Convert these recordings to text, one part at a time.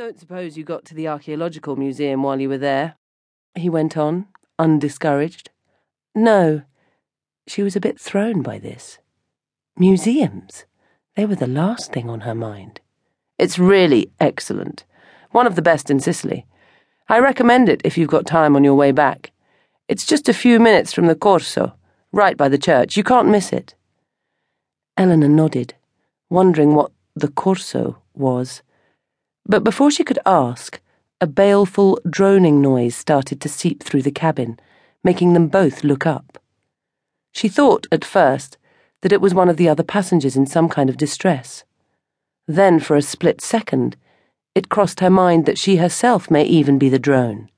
Don't suppose you got to the archaeological museum while you were there? He went on, undiscouraged. No. She was a bit thrown by this. Museums? They were the last thing on her mind. It's really excellent. One of the best in Sicily. I recommend it if you've got time on your way back. It's just a few minutes from the Corso, right by the church. You can't miss it. Eleanor nodded, wondering what the Corso was. But before she could ask, a baleful, droning noise started to seep through the cabin, making them both look up. She thought, at first, that it was one of the other passengers in some kind of distress. Then, for a split second, it crossed her mind that she herself may even be the drone.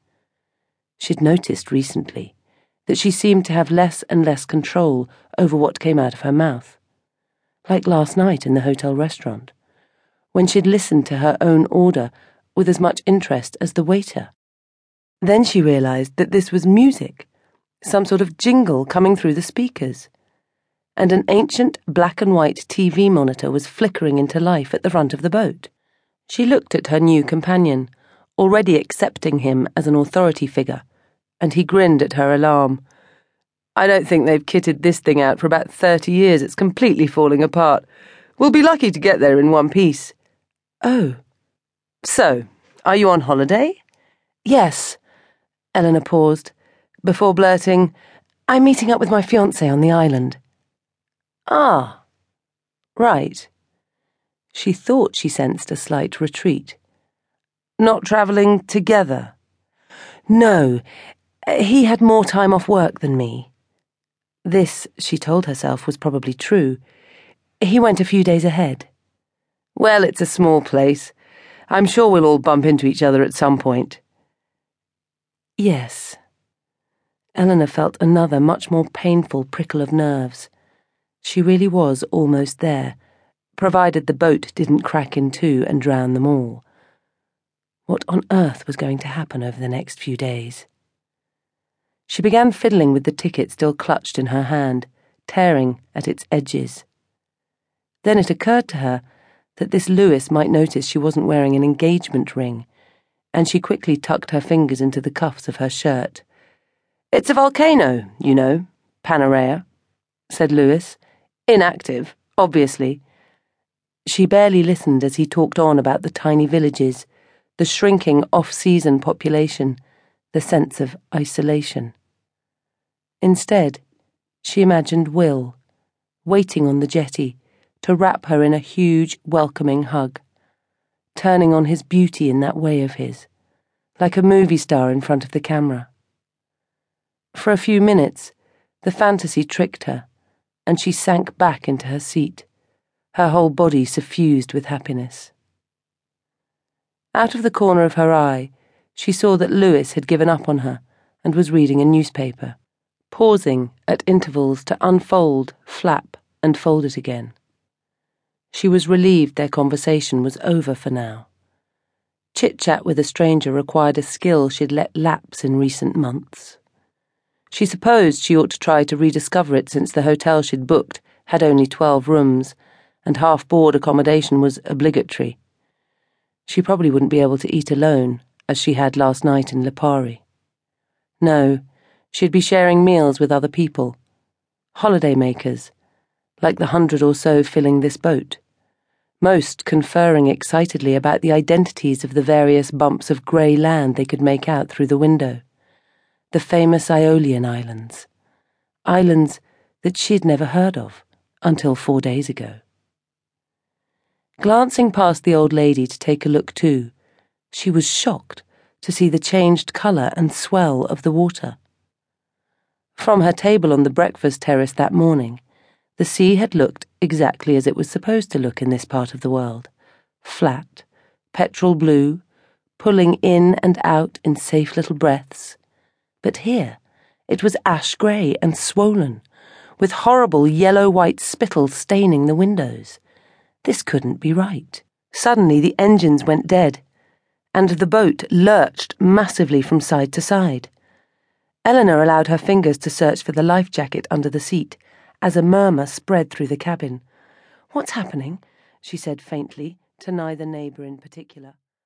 She'd noticed recently that she seemed to have less and less control over what came out of her mouth. Like last night in the hotel restaurant when she'd listened to her own order with as much interest as the waiter. Then she realized that this was music, some sort of jingle coming through the speakers. And an ancient black and white TV monitor was flickering into life at the front of the boat. She looked at her new companion, already accepting him as an authority figure, and he grinned at her alarm. I don't think they've kitted this thing out for about 30 years. It's completely falling apart. We'll be lucky to get there in one piece. Oh. So, are you on holiday? Yes. Eleanor paused, before blurting, I'm meeting up with my fiance on the island. Ah. Right. She thought she sensed a slight retreat. Not travelling together? No. He had more time off work than me. This, she told herself, was probably true. He went a few days ahead. Well, it's a small place. I'm sure we'll all bump into each other at some point. Yes. Eleanor felt another, much more painful prickle of nerves. She really was almost there, provided the boat didn't crack in two and drown them all. What on earth was going to happen over the next few days? She began fiddling with the ticket still clutched in her hand, tearing at its edges. Then it occurred to her that this Lewis might notice she wasn't wearing an engagement ring, and she quickly tucked her fingers into the cuffs of her shirt. It's a volcano, you know, Panarea, said Lewis. Inactive, obviously. She barely listened as he talked on about the tiny villages, the shrinking off season population, the sense of isolation. Instead, she imagined Will, waiting on the jetty to wrap her in a huge, welcoming hug, turning on his beauty in that way of his, like a movie star in front of the camera. For a few minutes, the fantasy tricked her, and she sank back into her seat, her whole body suffused with happiness. Out of the corner of her eye, she saw that Lewis had given up on her and was reading a newspaper, pausing at intervals to unfold, flap, and fold it again. She was relieved their conversation was over for now. Chit chat with a stranger required a skill she'd let lapse in recent months. She supposed she ought to try to rediscover it since the hotel she'd booked had only twelve rooms, and half board accommodation was obligatory. She probably wouldn't be able to eat alone, as she had last night in Lipari. No, she'd be sharing meals with other people, holiday makers, like the hundred or so filling this boat most conferring excitedly about the identities of the various bumps of grey land they could make out through the window. The famous Aeolian Islands. Islands that she'd never heard of until four days ago. Glancing past the old lady to take a look too, she was shocked to see the changed colour and swell of the water. From her table on the breakfast terrace that morning, the sea had looked exactly as it was supposed to look in this part of the world flat, petrol blue, pulling in and out in safe little breaths. But here, it was ash grey and swollen, with horrible yellow white spittle staining the windows. This couldn't be right. Suddenly, the engines went dead, and the boat lurched massively from side to side. Eleanor allowed her fingers to search for the life jacket under the seat as a murmur spread through the cabin. What's happening? she said faintly, to neither neighbour in particular.